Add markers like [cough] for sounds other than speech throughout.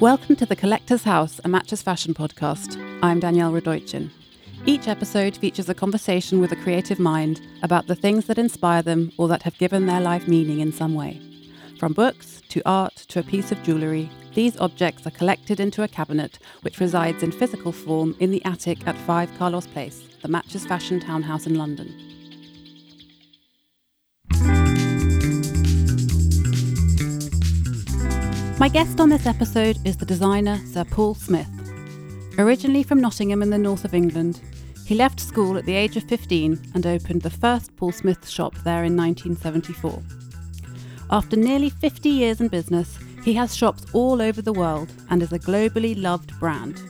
Welcome to the Collector's House, a Matches Fashion podcast. I'm Danielle Radoichin. Each episode features a conversation with a creative mind about the things that inspire them or that have given their life meaning in some way. From books to art to a piece of jewellery, these objects are collected into a cabinet which resides in physical form in the attic at 5 Carlos Place, the Matches Fashion townhouse in London. My guest on this episode is the designer Sir Paul Smith. Originally from Nottingham in the north of England, he left school at the age of 15 and opened the first Paul Smith shop there in 1974. After nearly 50 years in business, he has shops all over the world and is a globally loved brand.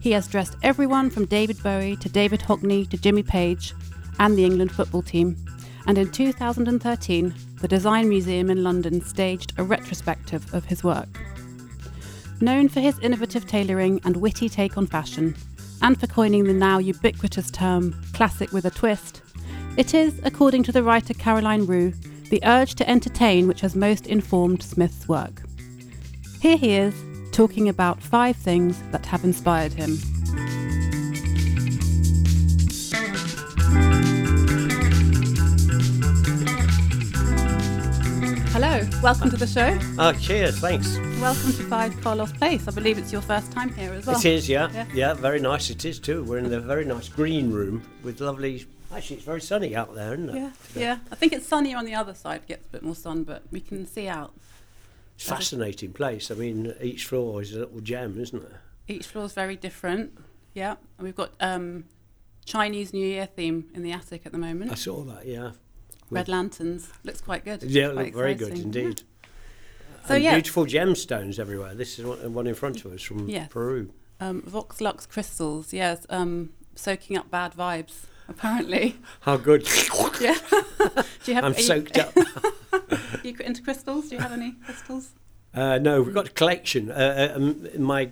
He has dressed everyone from David Bowie to David Hockney to Jimmy Page and the England football team, and in 2013, the Design Museum in London staged a retrospective of his work. Known for his innovative tailoring and witty take on fashion, and for coining the now ubiquitous term classic with a twist, it is, according to the writer Caroline Roux, the urge to entertain which has most informed Smith's work. Here he is, talking about five things that have inspired him. Welcome to the show. Oh, cheers, thanks. Welcome to Five Carlos Place. I believe it's your first time here as well. It is, yeah. Yeah. yeah. very nice it is too. We're in the very nice green room with lovely. Actually, it's very sunny out there, isn't it? Yeah, yeah. I think it's sunnier on the other side. Gets a bit more sun, but we can see out. It's a fascinating place. I mean, each floor is a little gem, isn't it? Each floor is very different. Yeah, and we've got um, Chinese New Year theme in the attic at the moment. I saw that, yeah. Red lanterns looks quite good. Yeah, Quite look very good indeed. So and yeah, beautiful gemstones everywhere. This is one, one in front of us from Yeah. Peru. um, Vox Lux crystals. Yes, um, soaking up bad vibes. Apparently, [laughs] How good! [laughs] yeah. [laughs] Do you have? I'm you- soaked up. You into crystals? Do you have any crystals? Uh, no, we've got a collection. Uh, uh, um, in my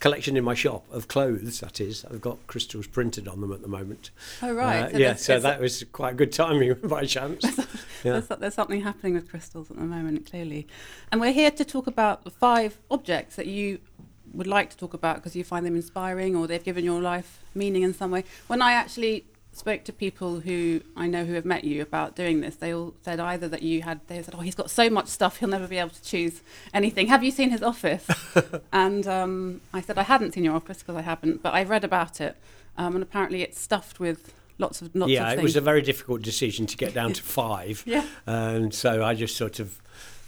collection in my shop of clothes, that is. I've got crystals printed on them at the moment. Oh right. Uh, yeah, so that was quite good timing [laughs] by chance. [laughs] Yeah. There's, there's something happening with crystals at the moment, clearly. And we're here to talk about the five objects that you would like to talk about because you find them inspiring or they've given your life meaning in some way. When I actually spoke to people who I know who have met you about doing this, they all said either that you had, they said, oh, he's got so much stuff, he'll never be able to choose anything. Have you seen his office? [laughs] and um, I said, I hadn't seen your office because I haven't, but I read about it. Um, and apparently it's stuffed with lots of lots yeah, of it was a very difficult decision to get down to [laughs] five. yeah. And so I just sort of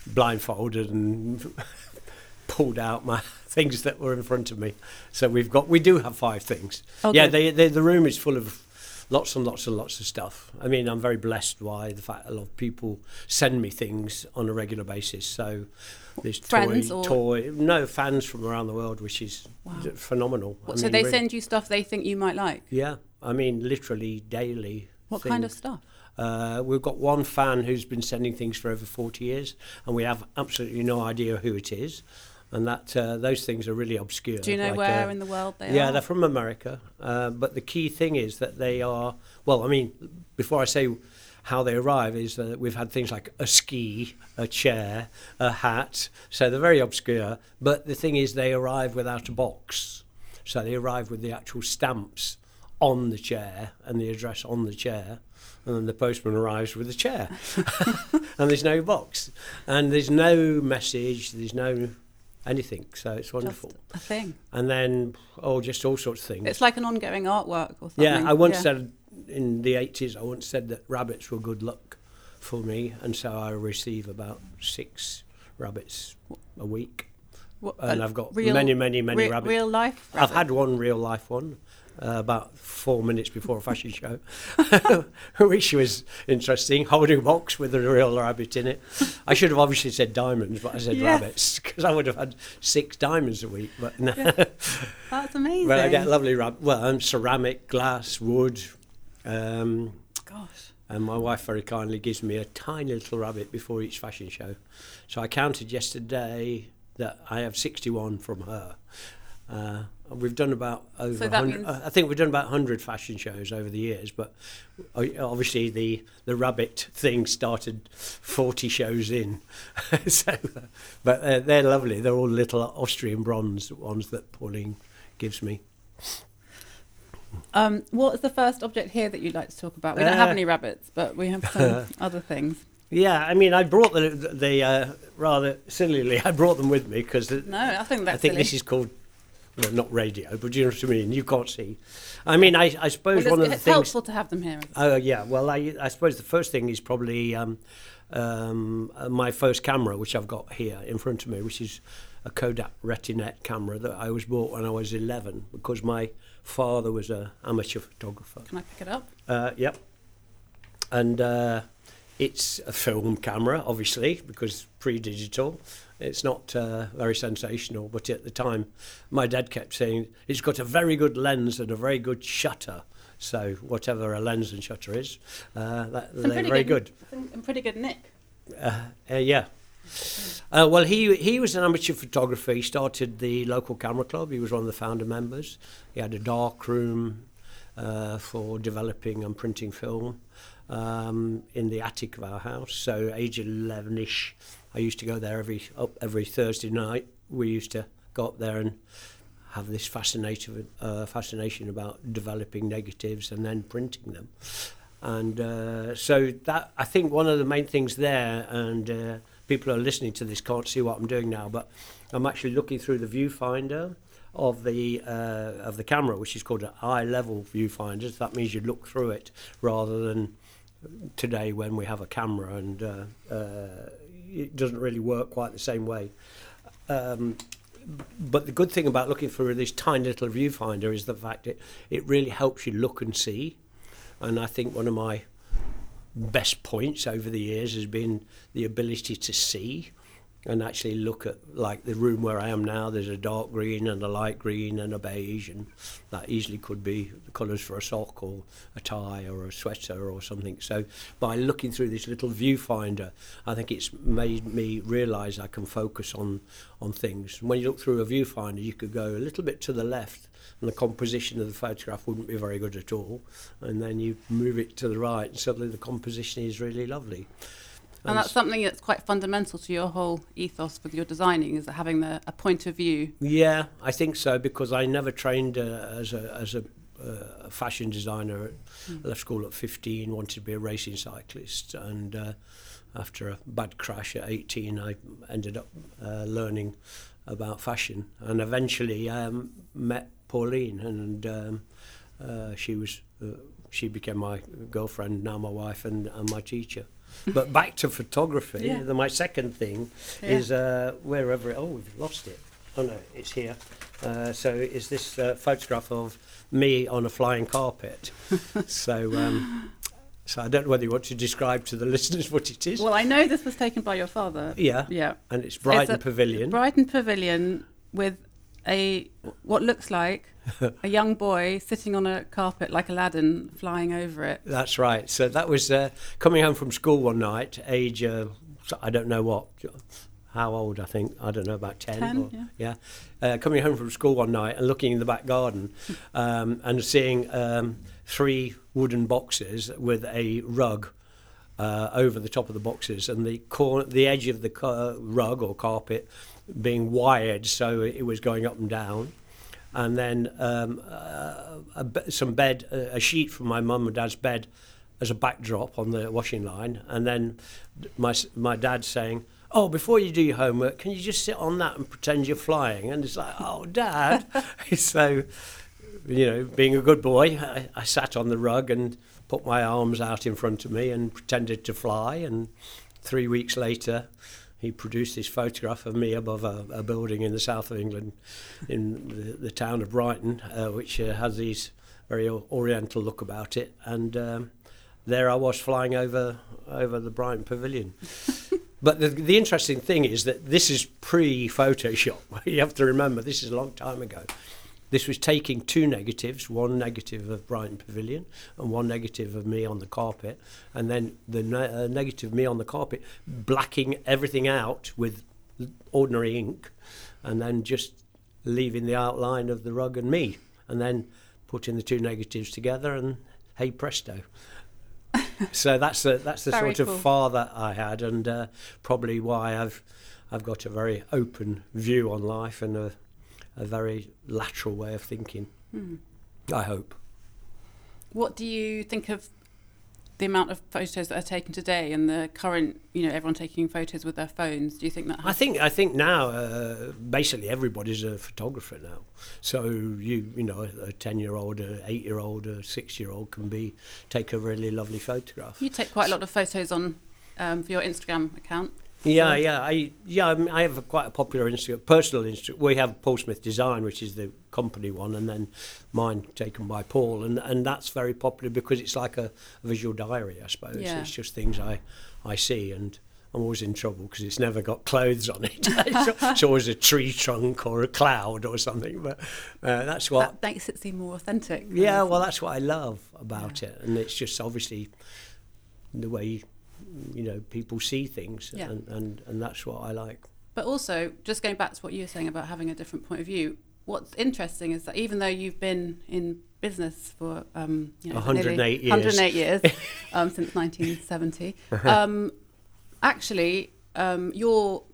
blindfolded and [laughs] pulled out my things that were in front of me. So we've got, we do have five things. Oh, yeah, they, they, the room is full of lots and lots and lots of stuff. I mean, I'm very blessed by the fact a lot of people send me things on a regular basis. So there's Friends toy, or- toy, no fans from around the world, which is Wow. phenomenal. I What, so mean, they really- send you stuff they think you might like. Yeah, I mean, literally daily. What kind of stuff? Uh, we've got one fan who's been sending things for over 40 years, and we have absolutely no idea who it is. And that uh, those things are really obscure. Do you know like, where uh, in the world they yeah, are? Yeah, they're from America. Uh, but the key thing is that they are, well, I mean, before I say how they arrive, is that we've had things like a ski, a chair, a hat. So they're very obscure. But the thing is, they arrive without a box. So they arrive with the actual stamps on the chair and the address on the chair. And then the postman arrives with the chair. [laughs] [laughs] and there's no box. And there's no message, there's no anything. So it's wonderful. Just a thing. And then, oh, just all sorts of things. It's like an ongoing artwork or something. Yeah, I once Yeah. said in the 80s, I once said that rabbits were good luck for me. And so I receive about six rabbits a week. What, And I've got real- many, many, many re- rabbits. Real life. I've had one real life one. Uh, about four minutes before a fashion [laughs] show, [laughs] which was interesting. Holding a box with a real rabbit in it. I should have obviously said diamonds, but I said rabbits [laughs] because I would have had six diamonds a week. But no. That's amazing. Well, I get lovely rab- well, um, ceramic, glass, wood, um, Gosh. and my wife very kindly gives me a tiny little rabbit before each fashion show. So I counted yesterday that I have 61 from her. Uh, we've done about over. So 100 means- uh, I think we've done about hundred fashion shows over the years, but obviously the the rabbit thing started forty shows in. [laughs] so, uh, but uh, they're lovely. They're all little Austrian bronze ones that Pauline gives me. Um, what is the first object here that you'd like to talk about? We don't have Uh, any rabbits, but we have some [laughs] other things. Yeah, I mean, I brought the the uh, rather sillily. [laughs] I brought them with me because No, I think that's I think silly. this is called well, not radio, but you know what I mean. You can't see. I mean, I, I suppose Well, one of the it's things. helpful to have them here. Oh yeah, well, I I suppose the first thing is probably um, um, uh, my first camera, which I've got here in front of me, which is a Kodak Retinette camera that I was bought when I was 11 because my father was a amateur photographer. Can I pick it up? Uh, yep. And uh, it's a film camera, obviously, because pre-digital. It's not uh, very sensational, but at the time, my dad kept saying it's got a very good lens and a very good shutter. So whatever a lens and shutter is, uh, that, they're very good- good. In pretty good nick. Uh, uh, yeah. Uh, well, he he was an amateur photographer. He started the local camera club. He was one of the founder members. He had a dark room uh, for developing and printing film um, in the attic of our house. So, age eleven-ish, I used to go there every up every Thursday night. We used to go up there and have this fascination uh, fascination about developing negatives and then printing them. And uh, so that I think one of the main things there, and uh, people are listening to this can't see what I'm doing now, but I'm actually looking through the viewfinder of the uh, of the camera, which is called an eye level viewfinder. So that means you look through it rather than today when we have a camera and uh, uh, it doesn't really work quite the same way. Um, but the good thing about looking through this tiny little viewfinder is the fact it, it really helps you look and see. And I think one of my best points over the years has been the ability to see and actually look at like the room where I am now there's a dark green and a light green and a beige and that easily could be the colours for a sock or a tie or a sweater or something. So by looking through this little viewfinder I think it's made me realise I can focus on on things. When you look through a viewfinder you could go a little bit to the left and the composition of the photograph wouldn't be very good at all and then you move it to the right and suddenly the composition is really lovely And that's something that's quite fundamental to your whole ethos with your designing is having the, a point of view. Yeah, I think so because I never trained uh, as a as a uh, fashion designer. I left school at 15, wanted to be a racing cyclist, and uh, after a bad crash at 18, I ended up uh, learning about fashion, and eventually um, met Pauline, and um, uh, she was uh, she became my girlfriend, now my wife, and, and my teacher. But back to photography. Yeah. The, my second thing Yeah. is uh, wherever. Oh, we've lost it. Oh no, it's here. Uh, so is this uh, photograph of me on a flying carpet? [laughs] so, um, so I don't know whether you want to describe to the [laughs] listeners what it is. Well, I know this was taken by your father. yeah, Yeah. and it's Brighton a Pavilion. Brighton Pavilion with a what looks like [laughs] a young boy sitting on a carpet like Aladdin flying over it. That's right. So that was uh, coming home from school one night, age uh, I don't know what, how old I think I don't know about ten. 10, or, yeah. Uh, coming home from school one night and looking in the back garden, [laughs] um, and seeing um, three wooden boxes with a rug. Uh, over the top of the boxes and the corner, the edge of the car- rug or carpet being wired so it was going up and down and then um, uh, be- some bed, a a sheet from my mum and dad's bed as a backdrop on the washing line, and then my my dad saying, "Oh, before you do your homework, can you just sit on that and pretend you're flying?" And it's like, "Oh, dad!" [laughs] so, you know, being a good boy, I, I sat on the rug and put my arms out in front of me and pretended to fly, and three weeks later he produced this photograph of me above a, a building in the south of England, in the, the town of Brighton, uh, which uh, has these very oriental look about it. And um, there I was flying over over the Brighton Pavilion. [laughs] but the, the interesting thing is that this is pre-Photoshop. [laughs] you have to remember this is a long time ago. This was taking two negatives, one negative of Brighton Pavilion and one negative of me on the carpet, and then the ne- uh, negative of me on the carpet, blacking everything out with ordinary ink, and then just leaving the outline of the rug and me, and then putting the two negatives together, and hey presto. [laughs] so that's the that's the Very sort cool. of father I had, and uh, probably why I've I've got a very open view on life and a, a very lateral way of thinking. Hmm. I hope. What do you think of the amount of photos that are taken today and the current, you know, everyone taking photos with their phones? Do you think that? I think I think now uh, basically everybody's a photographer now. So you you know a ten year old, a eight year old, a six year old can be take a really lovely photograph. you take quite a lot of photos on um, for your Instagram account. Yeah, yeah, I yeah I, mean, I have a quite a popular Instagram, personal Instagram. We have Paul Smith Design, which is the company one, and then mine taken by Paul, and and that's very popular because it's like a, visual diary, I suppose. Yeah. It's just things I I see, and I'm always in trouble because it's never got clothes on it. [laughs] it's, it's always a tree trunk or a cloud or something. But uh, that's what. That makes it seem more authentic. Yeah, well, that's what I love about it, and it's just obviously the way you know people see things, Yeah. and, and and that's what I like. But also, just going back to what you were saying about having a different point of view, what's interesting is that even though you've been in business for um, you know, 108 years. 108 years [laughs] um, since 1970, um, actually, um, your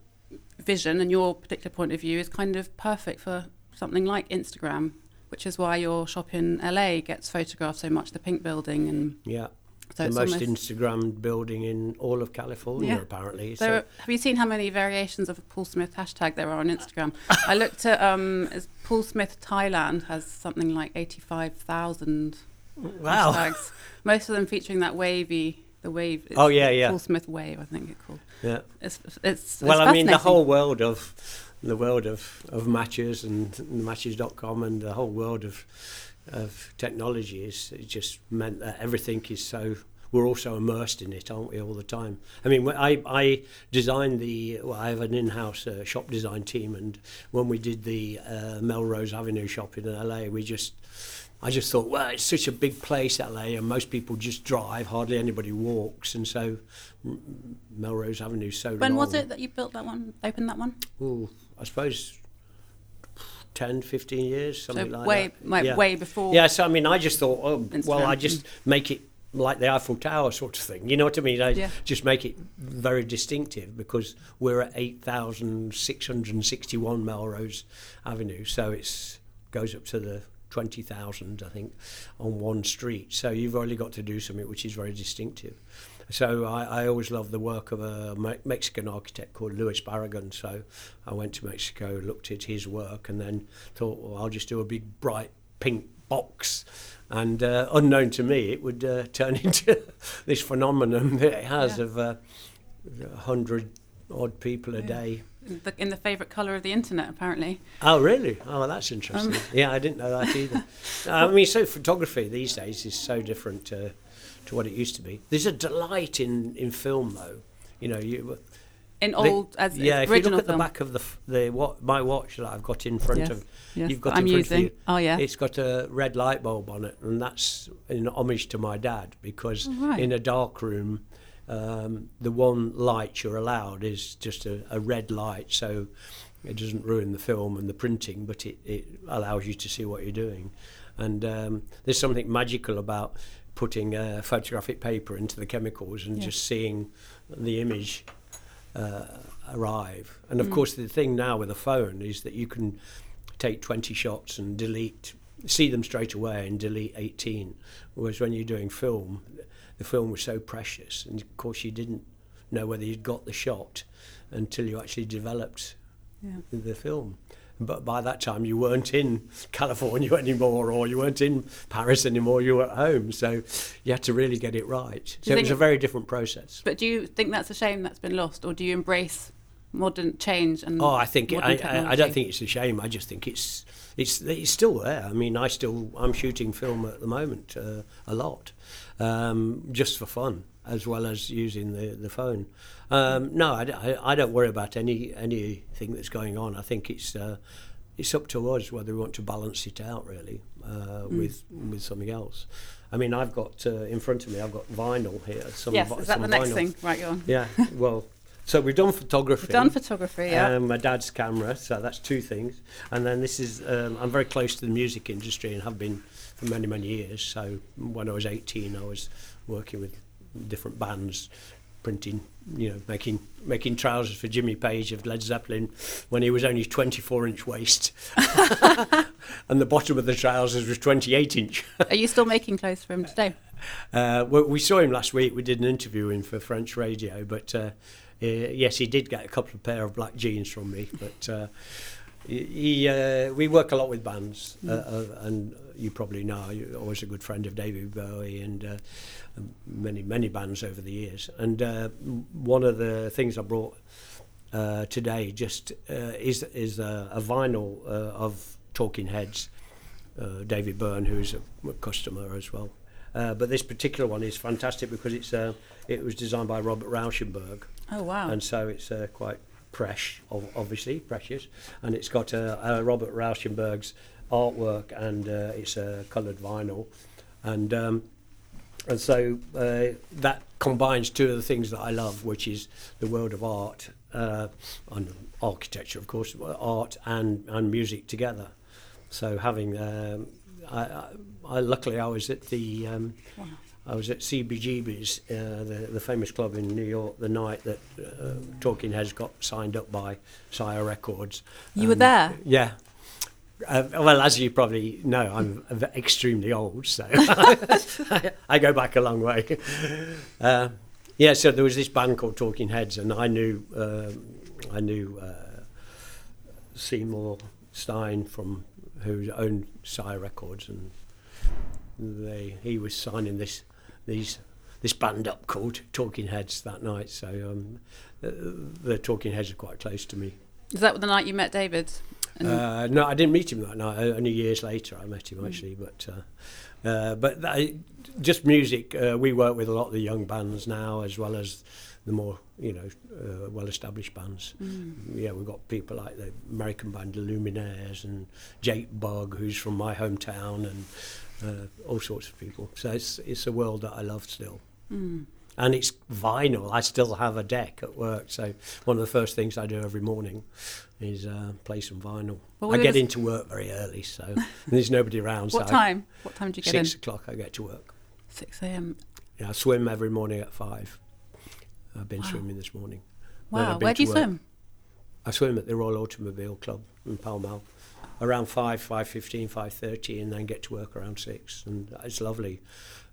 vision and your particular point of view is kind of perfect for something like Instagram, which is why your shop in LA gets photographed so much, the pink building and Yeah. So the most Instagrammed building in all of California, Yeah. apparently. There are, have you seen how many variations of a Paul Smith hashtag there are on Instagram? I looked at um, Paul Smith Thailand has something like eighty five thousand wow. hashtags. Most of them featuring that wavy, the wave. it's Oh, yeah, yeah. Paul Smith wave, I think it's called. Yeah. It's it's Well, it's I mean, the whole world of the world of, of matches and matches.com and the whole world of of technology is it just meant that everything is so we're also immersed in it, aren't we, all the time? I mean, I I designed the well, I have an in-house uh, shop design team, and when we did the uh, Melrose Avenue shop in LA, we just I just thought, well, it's such a big place, LA, and most people just drive. Hardly anybody walks, and so Melrose Avenue so When was it that you built that one? Opened that one? Ooh, I suppose 10, 15 years, something so like way that. like yeah. way before. Yeah, so I mean, I just thought, oh, well, I just make it like the Eiffel Tower sort of thing. You know what I mean? I Yeah. just make it very distinctive because we're at 8,661 Melrose Avenue. So it goes up to the 20,000, I think, on one street. So you've only got to do something which is very distinctive. So I, I always loved the work of a Me- Mexican architect called Luis Barragan. So I went to Mexico, looked at his work, and then thought, well, I'll just do a big bright pink box. And uh, unknown to me, it would uh, [laughs] turn into this phenomenon that it has Yeah. of uh, a hundred odd people a Yeah. day. In the, in the favourite colour of the internet, apparently. Oh, really? Oh, that's interesting. Um, [laughs] yeah, I didn't know that either. I mean, so photography these days is so different to, to what it used to be. There's a delight in, in film, though. You know, you In the- as yeah. If you look at the back of the the what my watch that I've got in front Yes, of, yes, you've got I'm in front of using. you, Oh yeah. it's got a red light bulb on it, and that's in homage to my dad because Oh, right. in a dark room, um, the one light you're allowed is just a, a red light, so it doesn't ruin the film and the printing, but it, it allows you to see what you're doing. And um, there's something magical about putting uh, photographic paper into the chemicals and Yeah. just seeing the image uh, arrive. And of Mm. course, the thing now with a phone is that you can take 20 shots and delete, see them straight away and delete 18. Whereas when you're doing film, the film was so precious. And of course, you didn't know whether you'd got the shot until you actually developed yeah. the film. But by that time, you weren't in California [laughs] anymore, or you weren't in Paris anymore. You were at home, so you had to really get it right. So it was a very different process. But do you think that's a shame that's been lost, or do you embrace modern change and? Oh, I think it, I, I, I don't think it's a shame. I just think it's it's it's still there. I mean, I still I'm shooting film at the moment uh, a lot, um, just for fun as well as using the the phone. Um, no, I don't worry about any anything that's going on. I think it's uh, it's up to us whether we want to balance it out really uh, Mm. with with something else. I mean, I've got uh, in front of me. I've got vinyl here. Some Yes, vi- is that the next vinyl. thing? Right, you're on. Yeah, well, So we've done photography. We've done photography, yeah. Um, my dad's camera, so that's two things. And then this is, um, I'm very close to the music industry and have been for many, many years. So when I was 18, I was working with different bands, printing, you know, making making trousers for Jimmy Page of Led Zeppelin when he was only 24 inch waist, [laughs] and the bottom of the trousers was 28 inch. Are you still making clothes for him today? Uh, well, we saw him last week. We did an interview with him for French radio, but uh, uh, yes, he did get a couple of pair of black jeans from me. But uh, he, uh, we work a lot with bands, uh, uh, and you probably know you're always a good friend of David Bowie and uh, many many bands over the years. And uh, one of the things I brought uh, today just uh, is is a, a vinyl uh, of Talking Heads. Uh, David Byrne, who's a customer as well. Uh, but this particular one is fantastic because it's uh, it was designed by Robert Rauschenberg, Oh wow. and so it's uh, quite fresh, obviously precious, and it's got uh, uh, Robert Rauschenberg's artwork and uh, it's a coloured vinyl, and um, and so uh, that combines two of the things that I love, which is the world of art uh, and architecture, of course, art and and music together. So having um, I, I, I luckily I was at the um, Wow. I was at CBGB's, uh, the, the famous club in New York, the night that uh, Talking Heads got signed up by Sire Records. You were Um, there? Yeah. Uh, well, as you probably know, I'm extremely old, so [laughs] I go back a long way. Uh, yeah, so there was this band called Talking Heads, and I knew um, I knew uh, Seymour Stein from who owned Sire Records, and they he was signing this these this band up called Talking Heads that night. So um, the, Talking Heads are quite close to me. Is that the night you met David? Uh, no, I didn't meet him that night. Only years later, I met Mm. him actually. But uh, uh, but that, just music. Uh, we work with a lot of the young bands now, as well as the more you know uh, well-established bands. Mm. Yeah, we've got people like the American band Lumineers and Jake Bugg, who's from my hometown, and uh, all sorts of people. So it's it's a world that I love still. Mm. And it's vinyl. I still have a deck at work, so one of the first things I do every morning is uh, play some vinyl. Well, I get into work very early, so [laughs] there's nobody around. What so I- time? What time do you get six in? o'clock I get to work. Six a.m. Yeah, I swim every morning at five. I've been Wow. swimming this morning. Wow. Where do you work. swim? I swim at the Royal Automobile Club in Pall Mall around 5, 5.15, 5.30 and then get to work around 6. And it's lovely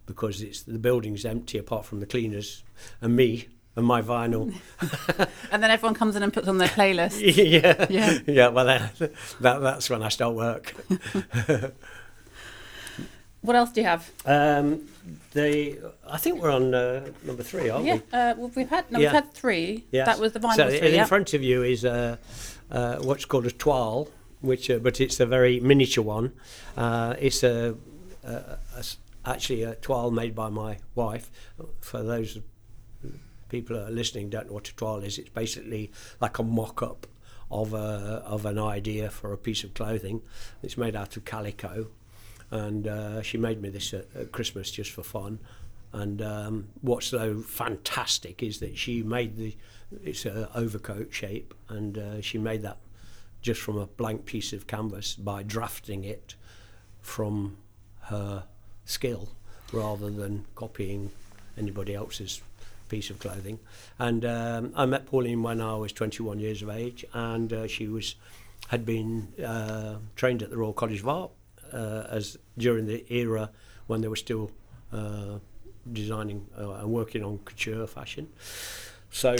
because it's the building's empty apart from the cleaners and me and my vinyl. [laughs] And then everyone comes in and puts on their playlist. [laughs] yeah. Yeah. Yeah, well, that, that, that's when I start work. [laughs] What else do you have? Um, the, I think we're on uh, number three, aren't yeah. we? Uh, well, we've had no, Yeah. we've had three. Yes. That was the vinyl So three. in Yeah. front of you is uh, uh, what's called a toile, which uh, but it's a very miniature one. Uh, it's a, a, a actually a toile made by my wife. For those people that are listening don't know what a toile is, it's basically like a mock-up of a, of an idea for a piece of clothing. It's made out of calico, and uh, she made me this at, at Christmas just for fun. And um, what's so fantastic is that she made the it's a overcoat shape, and uh, she made that just from a blank piece of canvas by drafting it from her skill rather than copying anybody else's piece of clothing. And um, I met Pauline when I was 21 years of age, and uh, she was had been uh, trained at the Royal College of Art uh, as during the era when they were still uh, designing uh, and working on couture fashion. So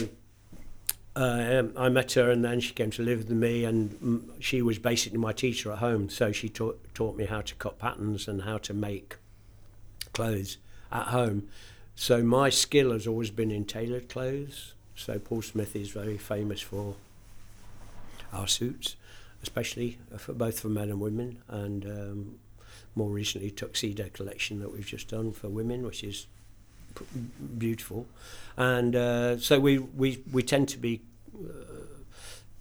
um, I met her, and then she came to live with me, and she was basically my teacher at home. So she taught taught me how to cut patterns and how to make clothes at home. So my skill has always been in tailored clothes. So Paul Smith is very famous for our suits, especially uh, for both for men and women, and um, more recently tuxedo collection that we've just done for women, which is beautiful. And uh, so we, we we tend to be. Uh,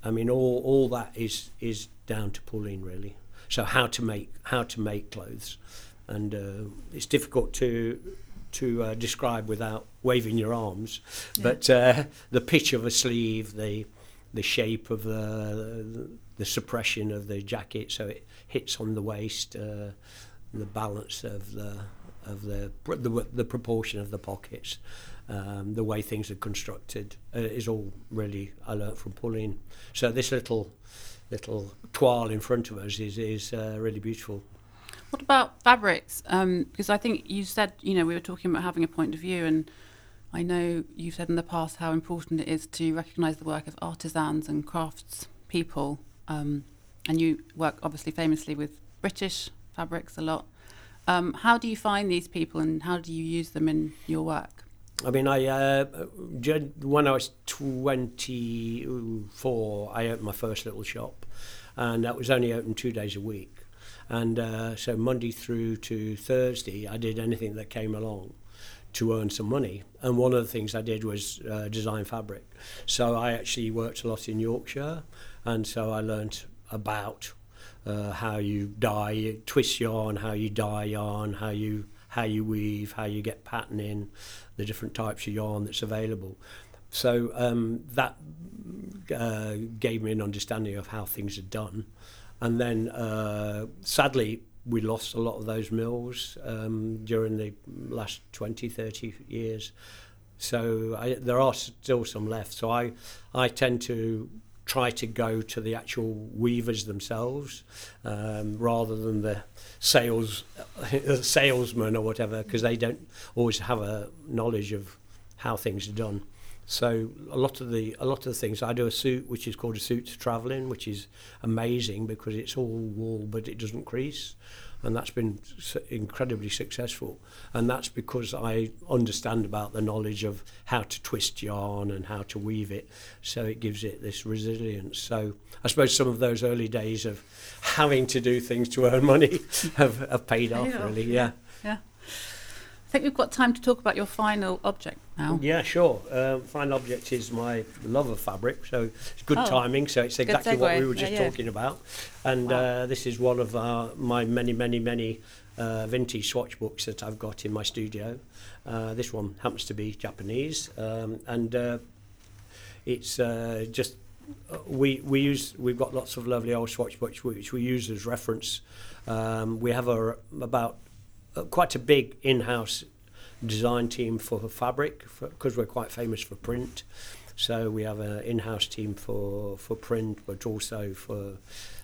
I mean, all all that is is down to Pauline really. So how to make how to make clothes, and uh, it's difficult to to uh, describe without waving your arms. Yeah. But uh, the pitch of a sleeve, the the shape of the the suppression of the jacket, so it hits on the waist, uh, the balance of the of the the, the proportion of the pockets, um, the way things are constructed uh, is all really I learnt from Pauline. So this little little toile in front of us is is uh, really beautiful. What about fabrics? Because um, I think you said you know we were talking about having a point of view, and I know you've said in the past how important it is to recognise the work of artisans and crafts people, um, and you work obviously famously with British fabrics a lot. Um, how do you find these people, and how do you use them in your work? I mean, I uh, when I was 24, I opened my first little shop, and that was only open two days a week. And uh, so Monday through to Thursday, I did anything that came along to earn some money. And one of the things I did was uh, design fabric. So I actually worked a lot in Yorkshire, and so I learnt about uh, how you dye, twist yarn, how you dye yarn, how you how you weave, how you get pattern in, the different types of yarn that's available. So um, that uh, gave me an understanding of how things are done. And then, uh, sadly, we lost a lot of those mills um, during the last 20, 30 years. So I, there are still some left. So I, I tend to try to go to the actual weavers themselves um, rather than the sales [laughs] salesman or whatever because they don't always have a knowledge of how things are done. So a lot of the a lot of the things I do a suit which is called a suit to travel in, which is amazing because it's all wool but it doesn't crease and that's been incredibly successful. And that's because I understand about the knowledge of how to twist yarn and how to weave it, so it gives it this resilience. So I suppose some of those early days of having to do things to earn money [laughs] have, have paid off, really. Yeah. Yeah think we've got time to talk about your final object now. Yeah, sure. Um, final object is my love of fabric, so it's good oh, timing. So it's exactly what we were just yeah, yeah. talking about. And wow. uh, this is one of uh, my many, many, many uh, vintage swatch books that I've got in my studio. Uh, this one happens to be Japanese, um, and uh, it's uh, just we we use we've got lots of lovely old swatch books which we use as reference. Um, we have a, about uh, quite a big in-house design team for fabric because we're quite famous for print. So we have an in-house team for for print, but also for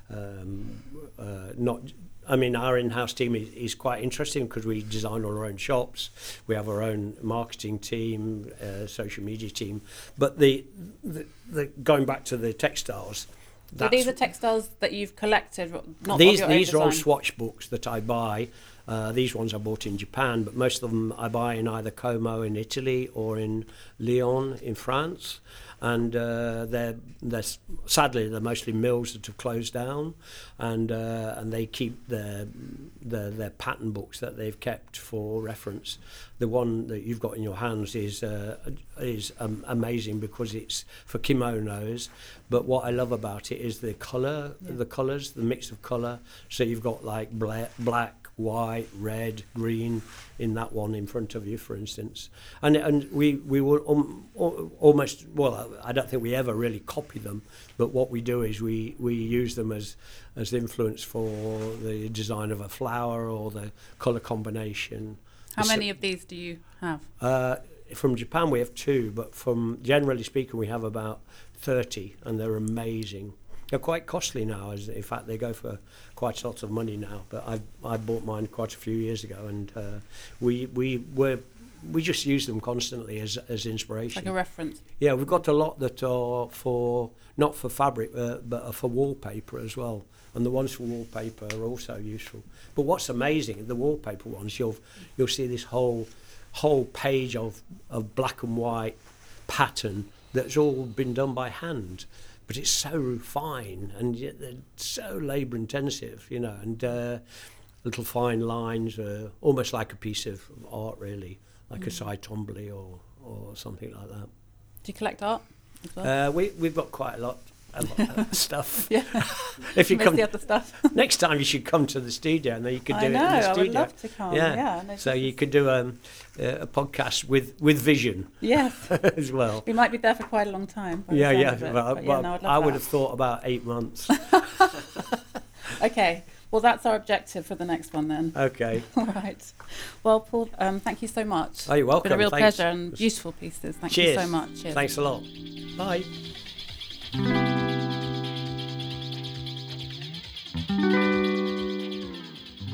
um, uh, not. I mean, our in-house team is, is quite interesting because we design all our own shops. We have our own marketing team, uh, social media team. But the, the, the going back to the textiles. So these are textiles that you've collected, not these. these are all swatch books that I buy uh, these ones I bought in Japan, but most of them I buy in either Como in Italy or in Lyon in France. And uh, they're, they're sadly they're mostly mills that have closed down, and uh, and they keep their, their their pattern books that they've kept for reference. The one that you've got in your hands is uh, is um, amazing because it's for kimonos. But what I love about it is the color, yeah. the colors, the mix of color. So you've got like black, black white, red, green in that one in front of you, for instance. And and we we will um, almost well, I don't think we ever really copy them, but what we do is we we use them as as influence for the design of a flower or the color combination. How many of these do you have? Uh, from Japan, we have two, but from generally speaking, we have about 30, and they're amazing. They're quite costly now. As in fact, they go for quite a lot of money now. But I I bought mine quite a few years ago, and uh, we we were we just use them constantly as as inspiration. Like a reference. Yeah, we've got a lot that are for not for fabric, uh, but are for wallpaper as well. And the ones for wallpaper are also useful. But what's amazing, the wallpaper ones, you'll you'll see this whole whole page of of black and white pattern that's all been done by hand but it's so fine and yet they're so labour intensive, you know, and uh, little fine lines, uh, almost like a piece of art, really, like mm. a Cy Twombly or, or something like that. Do you collect art? Well? Uh, we, we've got quite a lot. A lot of stuff. [laughs] Yeah. [laughs] if you Miss come the other stuff. [laughs] next time, you should come to the studio, and then you could do I it know. in the studio. I would love to come. Yeah. Yeah. no, So you could do um, a podcast with with vision Yes. as well. We might be there for quite a long time. Yeah, yeah. it. Well, But well, no, I'd would have thought about eight months. Okay. Well, that's our objective for the next one then. okay. All right. Well, Paul, um, thank you so much. Oh, you're welcome. It's been a real Thanks. pleasure and useful pieces. Thank Cheers. you so much. Cheers. Thanks a lot. Bye.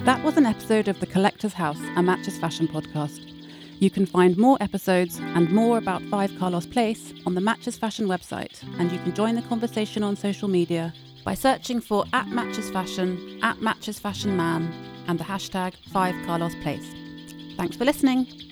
That was an episode of The Collector's House, a Matches Fashion podcast. You can find more episodes and more about 5 Carlos Place on the Matches Fashion website, and you can join the conversation on social media by searching for at Matches Fashion, at Matches Fashion Man, and the hashtag 5 Carlos Place. Thanks for listening.